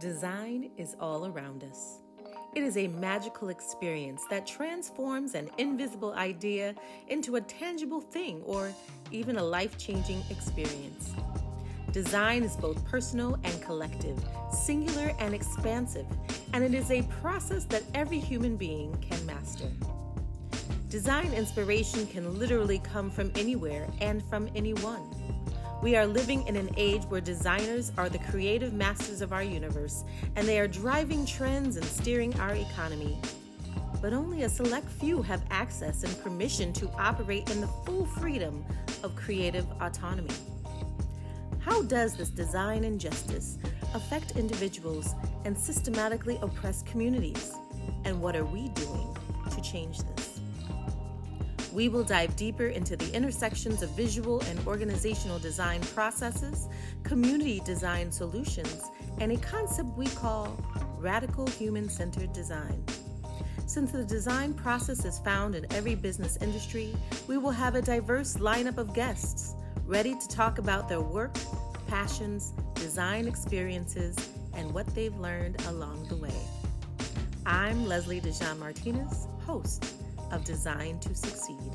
Design is all around us. It is a magical experience that transforms an invisible idea into a tangible thing or even a life changing experience. Design is both personal and collective, singular and expansive, and it is a process that every human being can master. Design inspiration can literally come from anywhere and from anyone. We are living in an age where designers are the creative masters of our universe, and they are driving trends and steering our economy. But only a select few have access and permission to operate in the full freedom of creative autonomy. How does this design injustice affect individuals and systematically oppress communities? And what are we doing to change this? We will dive deeper into the intersections of visual and organizational design processes, community design solutions, and a concept we call radical human centered design. Since the design process is found in every business industry, we will have a diverse lineup of guests ready to talk about their work, passions, design experiences, and what they've learned along the way. I'm Leslie DeJean Martinez, host of Design to Succeed.